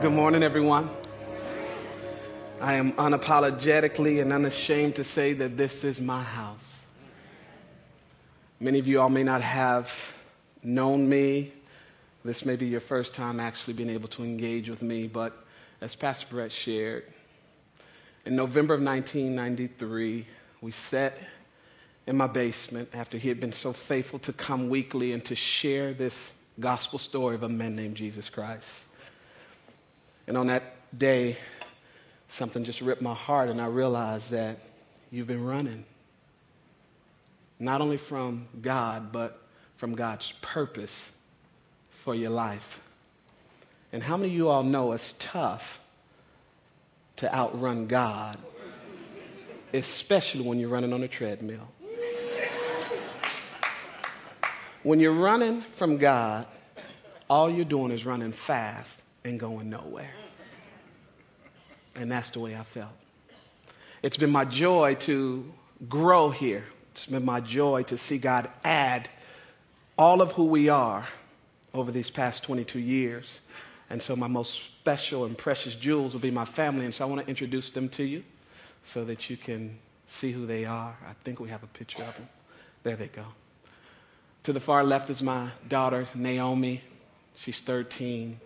Good morning, everyone. I am unapologetically and unashamed to say that this is my house. Many of you all may not have known me. This may be your first time actually being able to engage with me, but as Pastor Brett shared, in November of 1993, we sat in my basement after he had been so faithful to come weekly and to share this gospel story of a man named Jesus Christ. And on that day, something just ripped my heart, and I realized that you've been running. Not only from God, but from God's purpose for your life. And how many of you all know it's tough to outrun God, especially when you're running on a treadmill? When you're running from God, all you're doing is running fast and going nowhere. And that's the way I felt. It's been my joy to grow here. It's been my joy to see God add all of who we are over these past 22 years. And so, my most special and precious jewels will be my family. And so, I want to introduce them to you so that you can see who they are. I think we have a picture of them. There they go. To the far left is my daughter, Naomi. She's 13.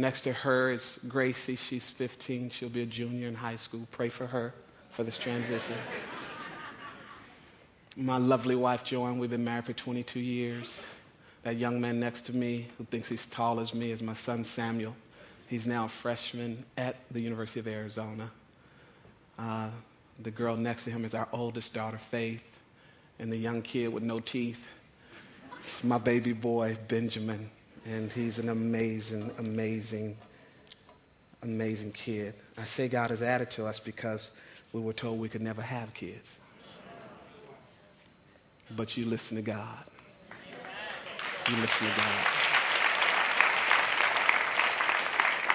Next to her is Gracie. She's 15. She'll be a junior in high school. Pray for her for this transition. My lovely wife, Joanne, we've been married for 22 years. That young man next to me who thinks he's tall as me is my son, Samuel. He's now a freshman at the University of Arizona. Uh, the girl next to him is our oldest daughter, Faith, and the young kid with no teeth. It's my baby boy, Benjamin and he's an amazing, amazing, amazing kid. I say God has added to us because we were told we could never have kids. But you listen to God. You listen to God.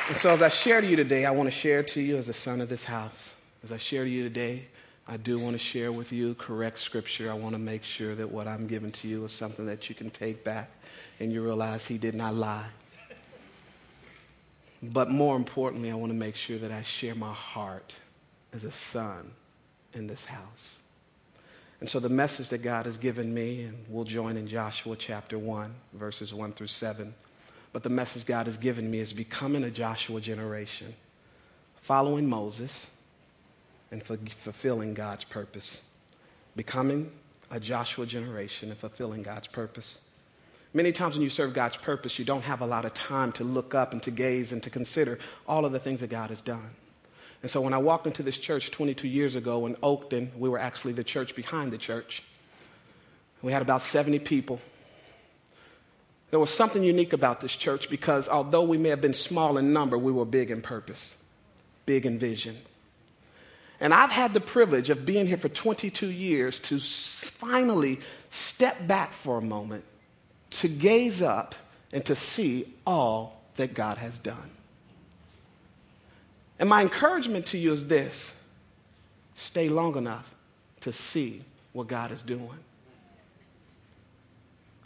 And so, as I share to you today, I want to share to you as a son of this house. As I share to you today, I do want to share with you correct scripture. I want to make sure that what I'm giving to you is something that you can take back and you realize he did not lie. But more importantly, I want to make sure that I share my heart as a son in this house. And so the message that God has given me, and we'll join in Joshua chapter 1, verses 1 through 7. But the message God has given me is becoming a Joshua generation, following Moses and fulfilling God's purpose. Becoming a Joshua generation and fulfilling God's purpose. Many times when you serve God's purpose, you don't have a lot of time to look up and to gaze and to consider all of the things that God has done. And so when I walked into this church 22 years ago in Oakton, we were actually the church behind the church. We had about 70 people. There was something unique about this church because although we may have been small in number, we were big in purpose, big in vision. And I've had the privilege of being here for 22 years to finally step back for a moment to gaze up and to see all that God has done. And my encouragement to you is this stay long enough to see what God is doing.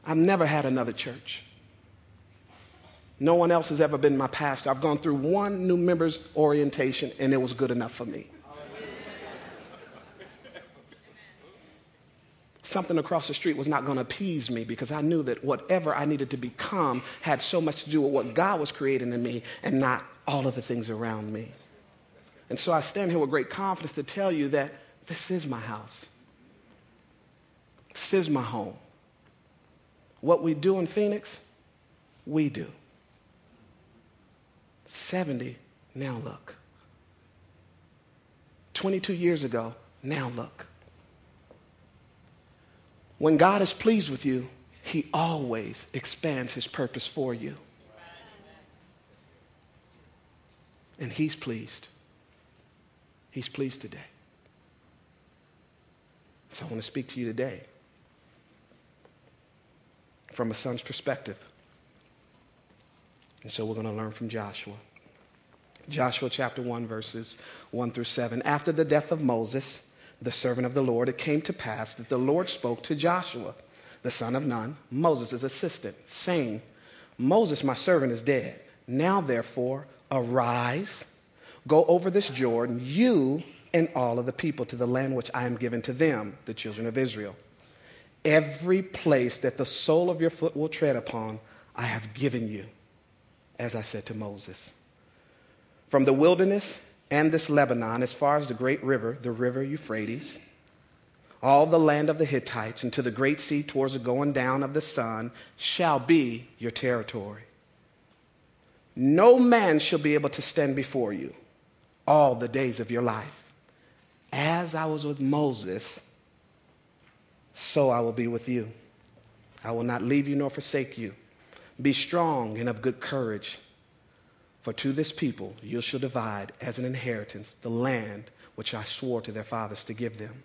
I've never had another church. No one else has ever been my pastor. I've gone through one new members orientation, and it was good enough for me. Something across the street was not going to appease me because I knew that whatever I needed to become had so much to do with what God was creating in me and not all of the things around me. And so I stand here with great confidence to tell you that this is my house. This is my home. What we do in Phoenix, we do. 70, now look. 22 years ago, now look. When God is pleased with you, He always expands His purpose for you. And He's pleased. He's pleased today. So I want to speak to you today from a son's perspective. And so we're going to learn from Joshua. Joshua chapter 1, verses 1 through 7. After the death of Moses, the servant of the Lord, it came to pass that the Lord spoke to Joshua, the son of Nun, Moses' assistant, saying, Moses, my servant, is dead. Now, therefore, Arise, go over this Jordan, you and all of the people, to the land which I am giving to them, the children of Israel. Every place that the sole of your foot will tread upon, I have given you, as I said to Moses. From the wilderness and this Lebanon, as far as the great river, the river Euphrates, all the land of the Hittites, and to the great sea towards the going down of the sun, shall be your territory. No man shall be able to stand before you all the days of your life. As I was with Moses, so I will be with you. I will not leave you nor forsake you. Be strong and of good courage, for to this people you shall divide as an inheritance the land which I swore to their fathers to give them.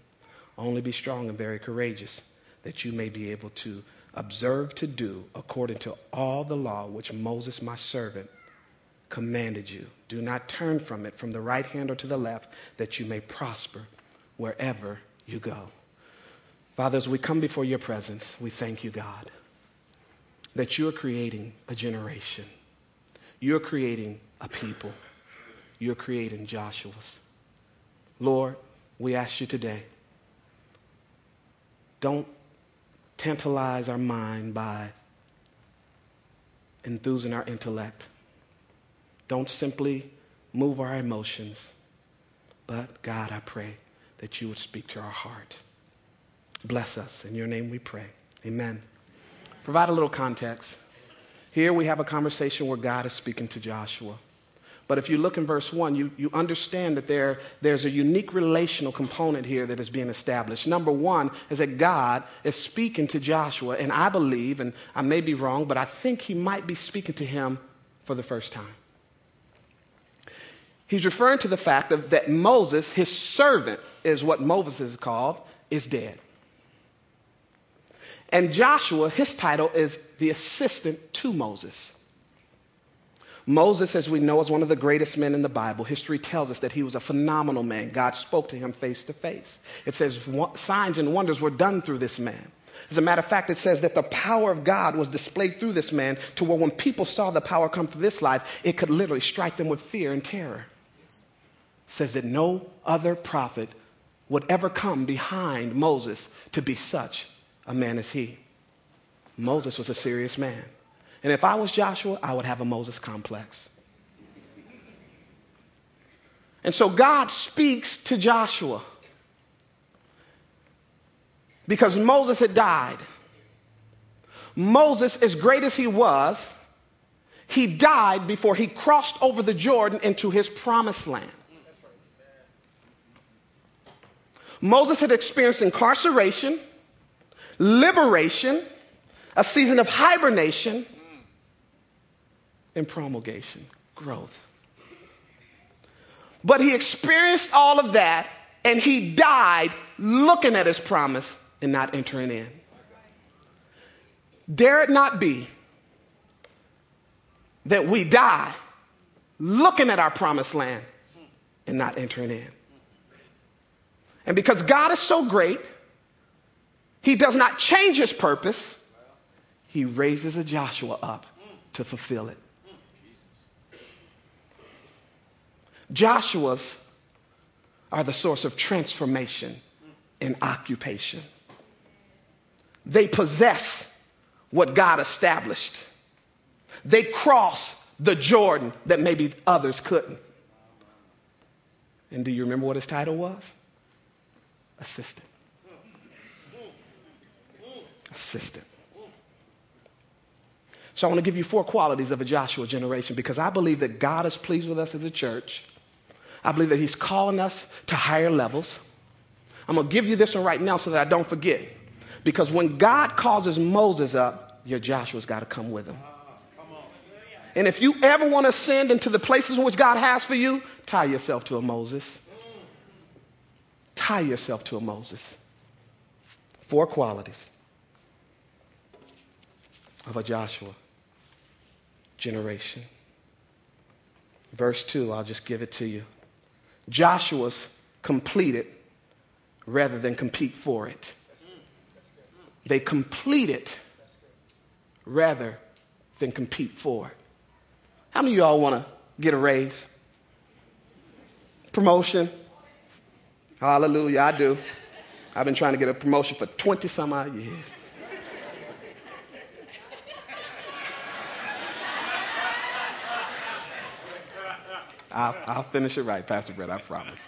Only be strong and very courageous, that you may be able to observe to do according to all the law which Moses, my servant, commanded you. Do not turn from it from the right hand or to the left, that you may prosper wherever you go. Father, as we come before your presence, we thank you, God, that you're creating a generation. You're creating a people. You're creating Joshua's. Lord, we ask you today, don't tantalize our mind by enthusing our intellect don't simply move our emotions, but God, I pray that you would speak to our heart. Bless us. In your name we pray. Amen. Provide a little context. Here we have a conversation where God is speaking to Joshua. But if you look in verse 1, you, you understand that there, there's a unique relational component here that is being established. Number one is that God is speaking to Joshua, and I believe, and I may be wrong, but I think he might be speaking to him for the first time. He's referring to the fact of, that Moses, his servant, is what Moses is called, is dead. And Joshua, his title is the assistant to Moses. Moses, as we know, is one of the greatest men in the Bible. History tells us that he was a phenomenal man. God spoke to him face to face. It says signs and wonders were done through this man. As a matter of fact, it says that the power of God was displayed through this man to where when people saw the power come through this life, it could literally strike them with fear and terror says that no other prophet would ever come behind Moses to be such a man as he. Moses was a serious man. And if I was Joshua, I would have a Moses complex. And so God speaks to Joshua because Moses had died. Moses, as great as he was, he died before he crossed over the Jordan into his promised land. Moses had experienced incarceration, liberation, a season of hibernation, and promulgation, growth. But he experienced all of that and he died looking at his promise and not entering in. Dare it not be that we die looking at our promised land and not entering in. And because God is so great, He does not change His purpose. He raises a Joshua up to fulfill it. Joshua's are the source of transformation and occupation. They possess what God established. They cross the Jordan that maybe others couldn't. And do you remember what his title was? assistant. Assistant. So I want to give you four qualities of a Joshua generation because I believe that God is pleased with us as a church. I believe that He's calling us to higher levels. I'm going to give you this one right now so that I don't forget. Because when God causes Moses up, your Joshua's got to come with him. And if you ever want to ascend into the places which God has for you, tie yourself to a Moses. Tie yourself to a Moses. Four qualities of a Joshua generation. Verse 2, I'll just give it to you. Joshua's completed rather than compete for it. They complete it rather than compete for it. How many of y'all want to get a raise, promotion. Hallelujah, I do. I've been trying to get a promotion for 20 some odd years. I'll, I'll finish it right, Pastor Brett, I promise.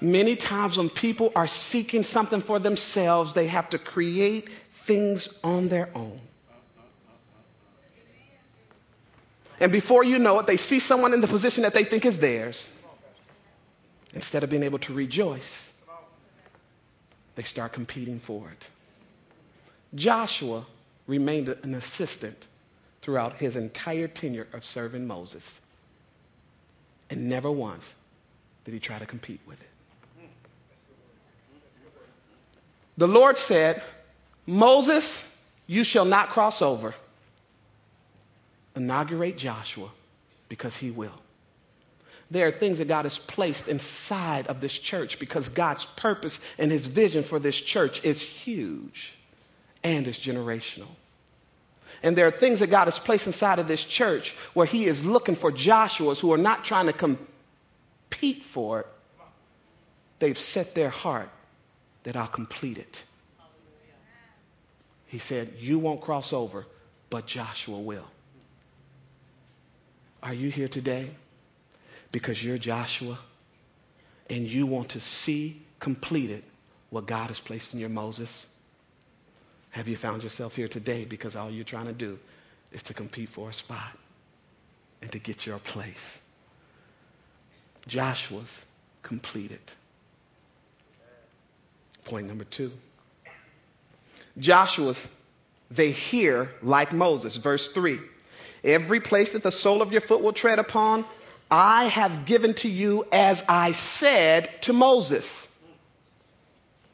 Many times when people are seeking something for themselves, they have to create things on their own. And before you know it, they see someone in the position that they think is theirs. Instead of being able to rejoice, they start competing for it. Joshua remained an assistant throughout his entire tenure of serving Moses. And never once did he try to compete with it. The Lord said, Moses, you shall not cross over. Inaugurate Joshua because he will. There are things that God has placed inside of this church because God's purpose and his vision for this church is huge and is generational. And there are things that God has placed inside of this church where He is looking for Joshuas who are not trying to compete for it. They've set their heart that I'll complete it. He said, You won't cross over, but Joshua will. Are you here today because you're Joshua and you want to see completed what God has placed in your Moses? Have you found yourself here today because all you're trying to do is to compete for a spot and to get your place? Joshua's completed. Point number two. Joshua's, they hear like Moses. Verse 3 Every place that the sole of your foot will tread upon, I have given to you as I said to Moses.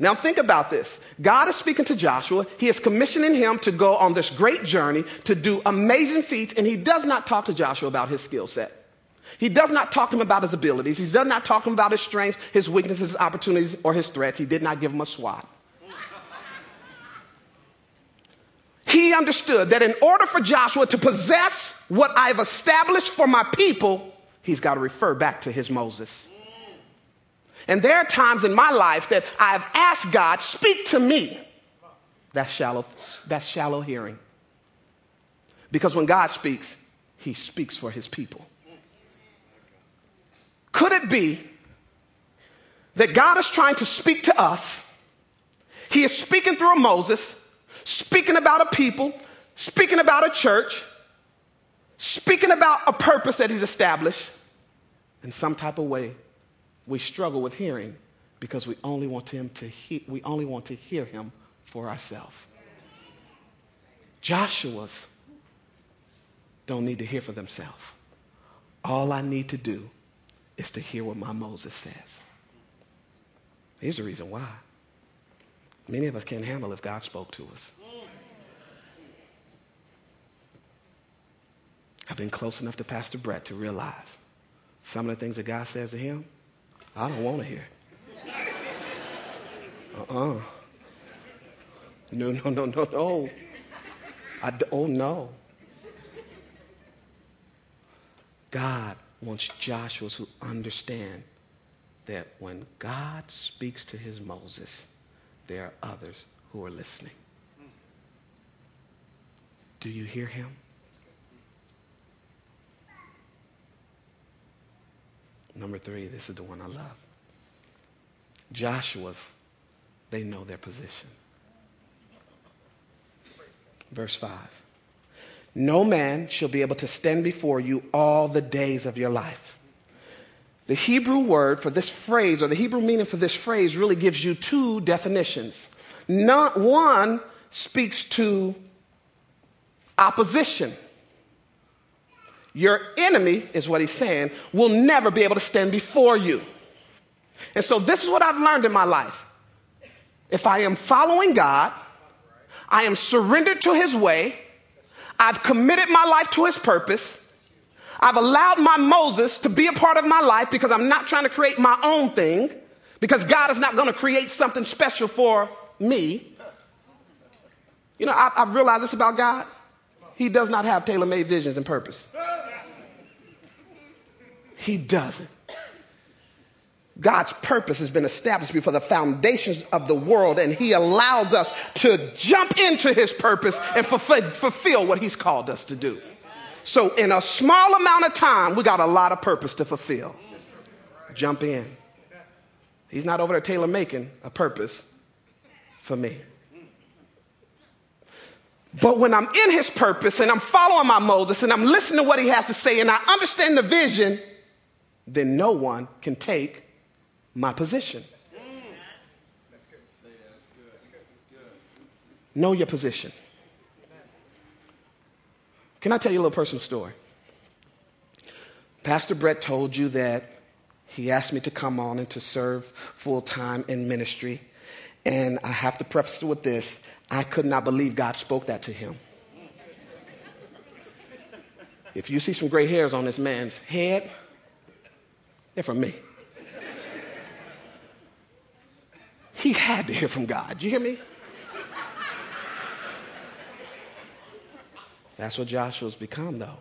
Now, think about this. God is speaking to Joshua. He is commissioning him to go on this great journey to do amazing feats, and he does not talk to Joshua about his skill set. He does not talk to him about his abilities. He does not talk to him about his strengths, his weaknesses, his opportunities, or his threats. He did not give him a SWOT. he understood that in order for Joshua to possess what I've established for my people, he's got to refer back to his Moses. And there are times in my life that I've asked God, speak to me. That's shallow, that's shallow hearing. Because when God speaks, he speaks for his people. Could it be that God is trying to speak to us? He is speaking through a Moses, speaking about a people, speaking about a church, speaking about a purpose that he's established. In some type of way, we struggle with hearing because we only want him to he- we only want to hear him for ourselves. Joshua's don't need to hear for themselves. All I need to do is to hear what my Moses says. Here's the reason why. Many of us can't handle if God spoke to us. I've been close enough to Pastor Brett to realize some of the things that God says to him, I don't want to hear. Uh-uh. No, no, no, no, no. I, oh, no. God wants Joshua to understand that when God speaks to his Moses, there are others who are listening. Do you hear him? Number three, this is the one I love. Joshua's, they know their position. Verse 5. No man shall be able to stand before you all the days of your life. The Hebrew word for this phrase, or the Hebrew meaning for this phrase, really gives you two definitions. Not one speaks to opposition. Your enemy, is what he's saying, will never be able to stand before you. And so, this is what I've learned in my life. If I am following God, I am surrendered to his way, I've committed my life to his purpose, I've allowed my Moses to be a part of my life because I'm not trying to create my own thing, because God is not going to create something special for me. You know, I, have realized this about God. He does not have tailor made visions and purpose. He doesn't. God's purpose has been established before the foundations of the world, and He allows us to jump into His purpose and fulfill, what He's called us to do. So, in a small amount of time, we got a lot of purpose to fulfill. Jump in. He's not over there tailor making a purpose for me. But when I'm in his purpose and I'm following my Moses and I'm listening to what he has to say and I understand the vision, then no one can take my position. Know your position. Can I tell you a little personal story? Pastor Brett told you that he asked me to come on and to serve full time in ministry. And I have to preface it with this I could not believe God spoke that to him. If you see some gray hairs on this man's head, they're from me. He had to hear from God. Do you hear me? That's what Joshua's become, though.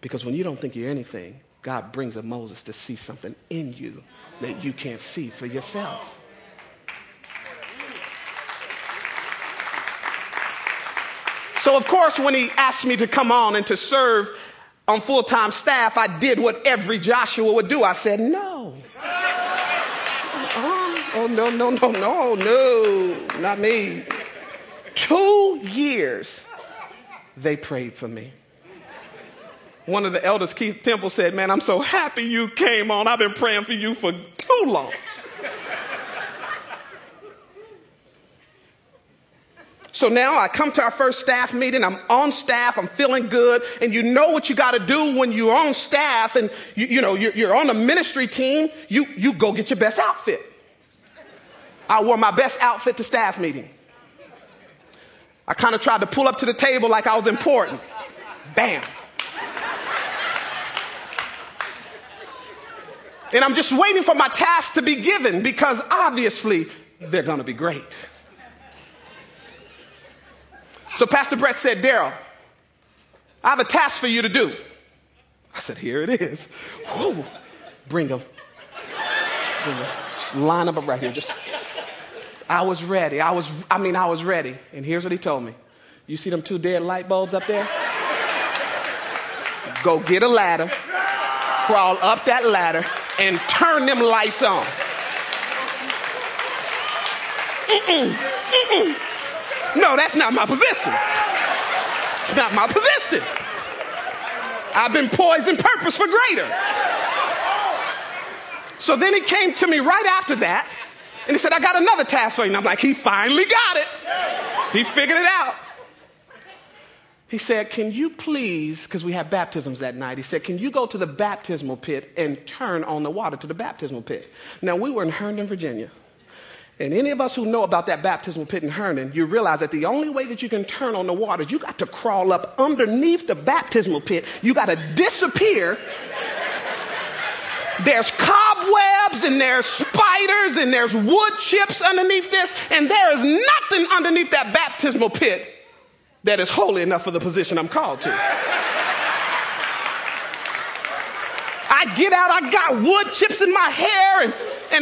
Because when you don't think you're anything, God brings a Moses to see something in you that you can't see for yourself. So, of course, when he asked me to come on and to serve on full time staff, I did what every Joshua would do. I said, no. Oh, oh, no, no, no, no, no, not me. Two years they prayed for me. One of the elders, Keith Temple, said, Man, I'm so happy you came on. I've been praying for you for too long. So now I come to our first staff meeting. I'm on staff. I'm feeling good. And you know what you got to do when you're on staff and you, you know, you're, you're, on a ministry team. You, you go get your best outfit. I wore my best outfit to staff meeting. I kind of tried to pull up to the table like I was important. Bam. And I'm just waiting for my task to be given because obviously they're going to be great. So Pastor Brett said, Daryl, I have a task for you to do. I said, Here it is. Whoa. Bring them. Bring them. Just line them up right here. Just I was ready. I was, I mean, I was ready. And here's what he told me. You see them two dead light bulbs up there? Go get a ladder, crawl up that ladder, and turn them lights on. Mm-mm, mm-mm. No, that's not my position. It's not my position. I've been poised in purpose for greater. So then he came to me right after that and he said, I got another task for you. And I'm like, he finally got it. He figured it out. He said, Can you please, because we had baptisms that night, he said, Can you go to the baptismal pit and turn on the water to the baptismal pit? Now, we were in Herndon, Virginia. And any of us who know about that baptismal pit in Herndon, you realize that the only way that you can turn on the water, you got to crawl up underneath the baptismal pit. You got to disappear. There's cobwebs and there's spiders and there's wood chips underneath this, and there is nothing underneath that baptismal pit that is holy enough for the position I'm called to. I get out, I got wood chips in my hair, and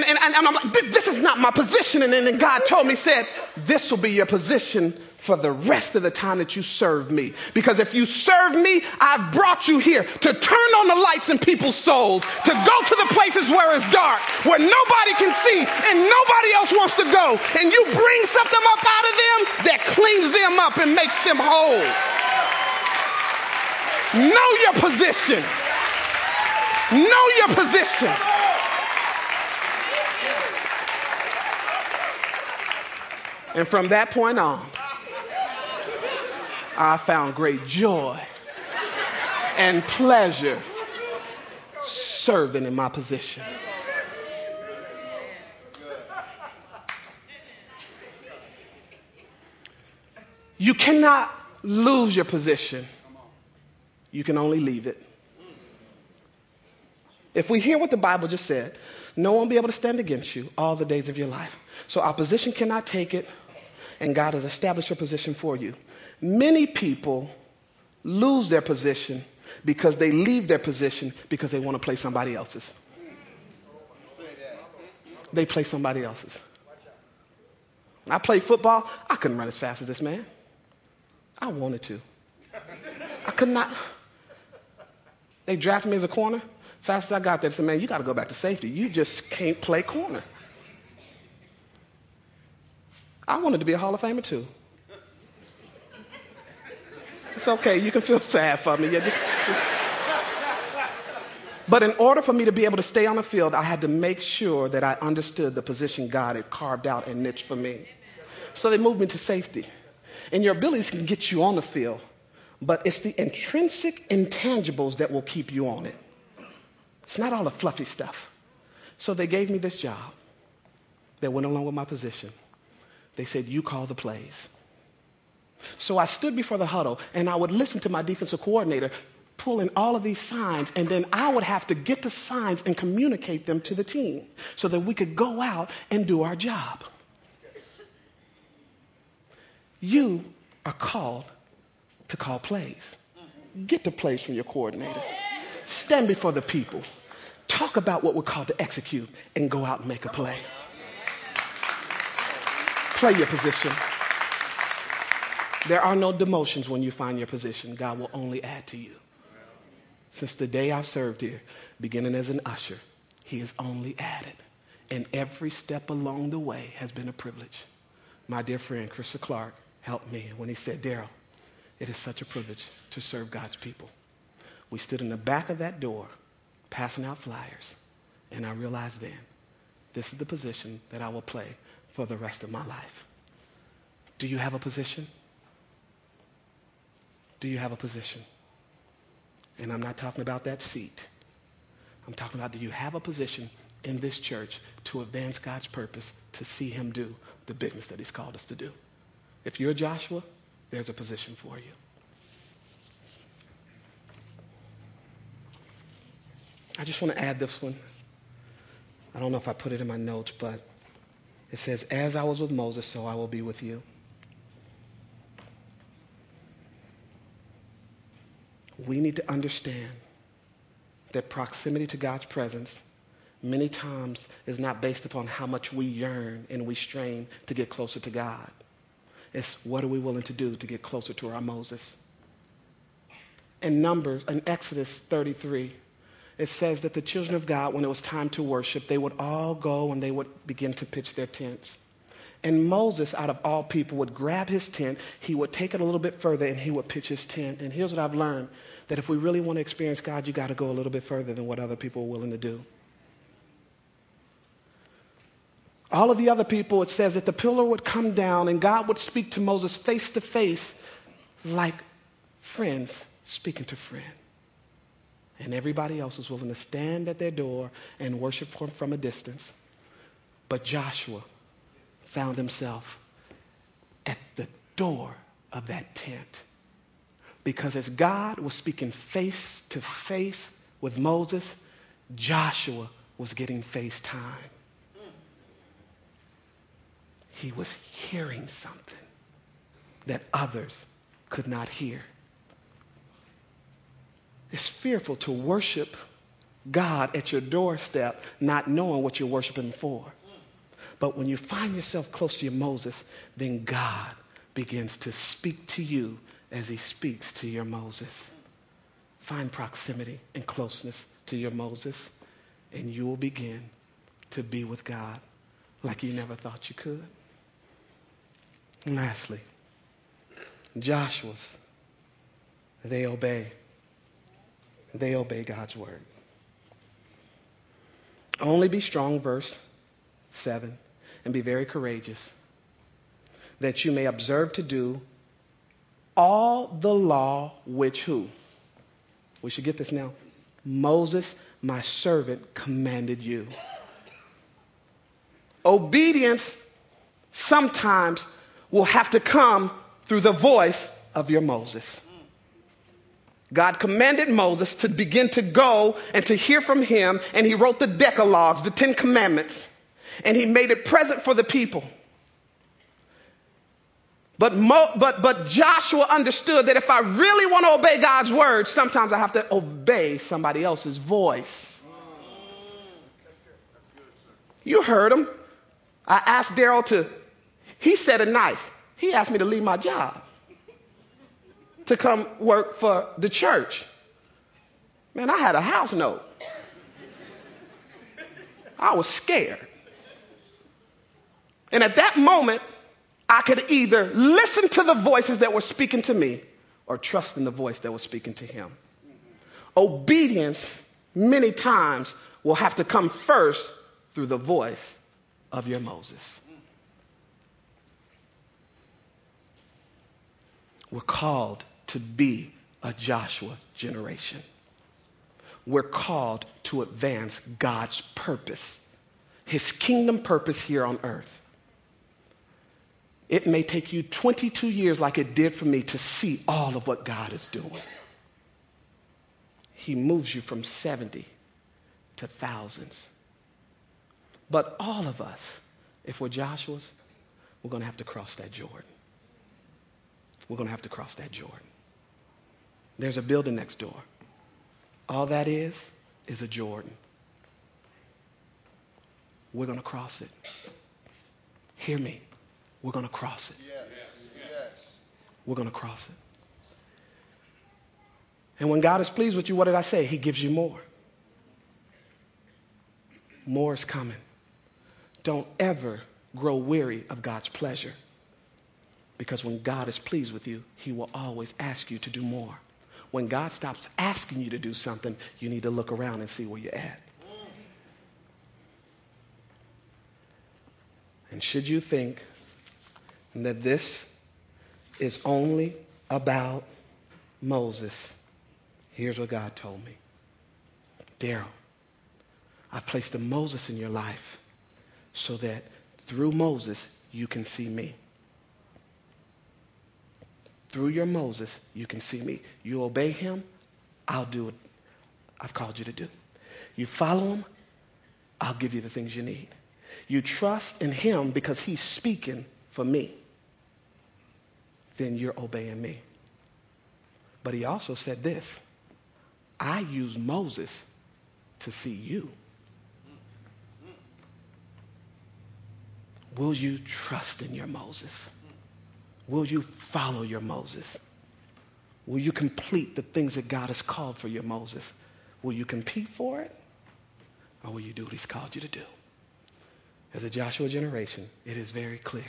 and, and, and I'm like, this is not my position. And then God told me, said, this will be your position for the rest of the time that you serve me. Because if you serve me, I've brought you here to turn on the lights in people's souls, to go to the places where it's dark, where nobody can see and nobody else wants to go. And you bring something up out of them that cleans them up and makes them whole. Know your position. Know your position. And from that point on, I found great joy and pleasure serving in my position. You cannot lose your position. You can only leave it. If we hear what the Bible just said, no one will be able to stand against you all the days of your life. So opposition cannot take it, and God has established your position for you. Many people lose their position because they leave their position because they want to play somebody else's. They play somebody else's. When I played football, I couldn't run as fast as this man. I wanted to. I could not. They drafted me as a corner. Fast as I got there, they said, man, you got to go back to safety. You just can't play corner. I wanted to be a Hall of Famer too. It's okay. You can feel sad for me. Yeah, just, but in order for me to be able to stay on the field, I had to make sure that I understood the position God had carved out and niched for me. So they moved me to safety. And your abilities can get you on the field, but it's the intrinsic intangibles that will keep you on it. It's not all the fluffy stuff. So they gave me this job that went along with my position. They said, You call the plays. So I stood before the huddle and I would listen to my defensive coordinator pulling all of these signs, and then I would have to get the signs and communicate them to the team so that we could go out and do our job. You are called to call plays. Get the plays from your coordinator. Stand before the people. Talk about what we're called to execute and go out and make a play. Play your position. There are no demotions when you find your position. God will only add to you. Since the day I've served here, beginning as an usher, He has only added. And every step along the way has been a privilege. My dear friend, Krista Clark, helped me when he said, Daryl, it is such a privilege to serve God's people. We stood in the back of that door passing out flyers, and I realized then this is the position that I will play for the rest of my life. Do you have a position? Do you have a position? And I'm not talking about that seat. I'm talking about do you have a position in this church to advance God's purpose to see Him do the business that He's called us to do? If you're Joshua, there's a position for you. I just want to add this one. I don't know if I put it in my notes, but it says, As I was with Moses, so I will be with you. We need to understand that proximity to God's presence many times is not based upon how much we yearn and we strain to get closer to God. It's what are we willing to do to get closer to our Moses? In Numbers, in Exodus 33, it says that the children of God, when it was time to worship, they would all go and they would begin to pitch their tents. And Moses, out of all people, would grab his tent, he would take it a little bit further, and he would pitch his tent. And here's what I've learned that if we really want to experience God, you got to go a little bit further than what other people are willing to do. All of the other people, it says that the pillar would come down and God would speak to Moses face to face like friends speaking to friend. And everybody else was willing to stand at their door and worship from, a distance. But Joshua found himself at the door of that tent. Because as God was speaking face to face with Moses, Joshua was getting face time. He was hearing something that others could not hear. It's fearful to worship God at your doorstep, not knowing what you're worshiping for. But when you find yourself close to your Moses, then God begins to speak to you as he speaks to your Moses. Find proximity and closeness to your Moses, and you will begin to be with God like you never thought you could. And lastly, Joshua's, they obey. They obey God's word. Only be strong, verse 7, and be very courageous, that you may observe to do all the law which who? We should get this now. Moses, my servant, commanded you. Obedience sometimes will have to come through the voice of your Moses. God commanded Moses to begin to go and to hear from him, and he wrote the Decalogues, the Ten Commandments, and he made it present for the people. But, Mo, but, but Joshua understood that if I really want to obey God's word, sometimes I have to obey somebody else's voice. You heard him. I asked Daryl to, he said it nice. He asked me to leave my job to come work for the church. Man, I had a house note. I was scared. And at that moment, I could either listen to the voices that were speaking to me or trust in the voice that was speaking to him. Obedience, many times, will have to come first through the voice of your Moses. We're called to be a Joshua generation. We're called to advance God's purpose, his kingdom purpose here on earth. It may take you 22 years, like it did for me, to see all of what God is doing. He moves you from 70 to thousands. But all of us, if we're Joshua's, we're going to have to cross that Jordan. We're going to have to cross that Jordan. There's a building next door. All that is, is a Jordan. We're going to cross it. Hear me. We're going to cross it. Yes. We're going to cross it. And when God is pleased with you, what did I say? He gives you more. More is coming. Don't ever grow weary of God's pleasure. Because when God is pleased with you, He will always ask you to do more. When God stops asking you to do something, you need to look around and see where you're at. And should you think that this is only about Moses, here's what God told me Daryl, I've placed a Moses in your life so that through Moses you can see me. Through your Moses, you can see me. You obey him, I'll do what I've called you to do. You follow him, I'll give you the things you need. You trust in him because he's speaking for me then you're obeying me. But he also said this I use Moses to see you. Will you trust in your Moses? Will you follow your Moses? Will you complete the things that God has called for your Moses? Will you compete for it? Or will you do what he's called you to do? As a Joshua generation, it is very clear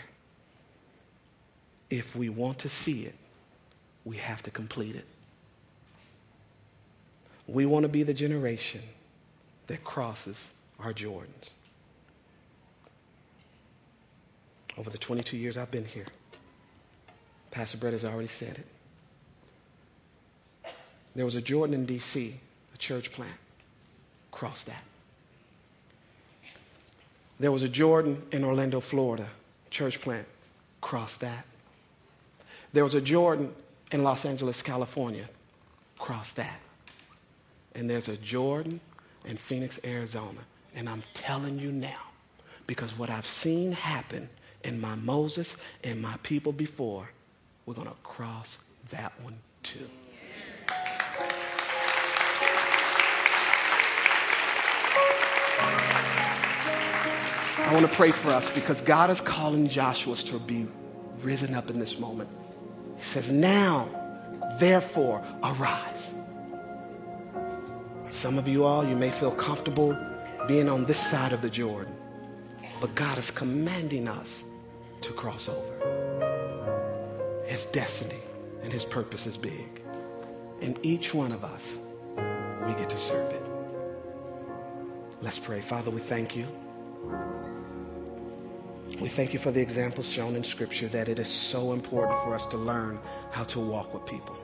if we want to see it, we have to complete it. We want to be the generation that crosses our Jordans. Over the 22 years I've been here, Pastor Brett has already said it. There was a Jordan in D.C., a church plant. Cross that. There was a Jordan in Orlando, Florida, church plant. Cross that. There was a Jordan in Los Angeles, California. Cross that. And there's a Jordan in Phoenix, Arizona. And I'm telling you now, because what I've seen happen in my Moses and my people before, we're going to cross that one too. I want to pray for us because God is calling Joshua to be risen up in this moment. He says, Now, therefore, arise. Some of you all, you may feel comfortable being on this side of the Jordan, but God is commanding us to cross over. His destiny and his purpose is big. And each one of us, we get to serve it. Let's pray. Father, we thank you. We thank you for the examples shown in Scripture that it is so important for us to learn how to walk with people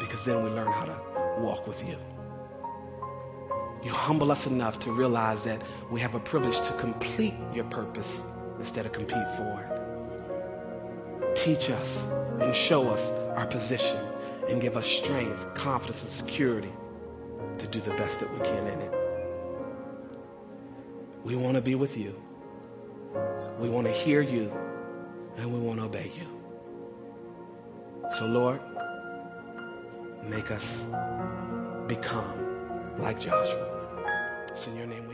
because then we learn how to walk with you. You humble us enough to realize that we have a privilege to complete your purpose instead of compete for it. Teach us and show us our position and give us strength, confidence, and security to do the best that we can in it. We want to be with you. We want to hear you and we want to obey you. So, Lord, make us become like Joshua. It's in your name.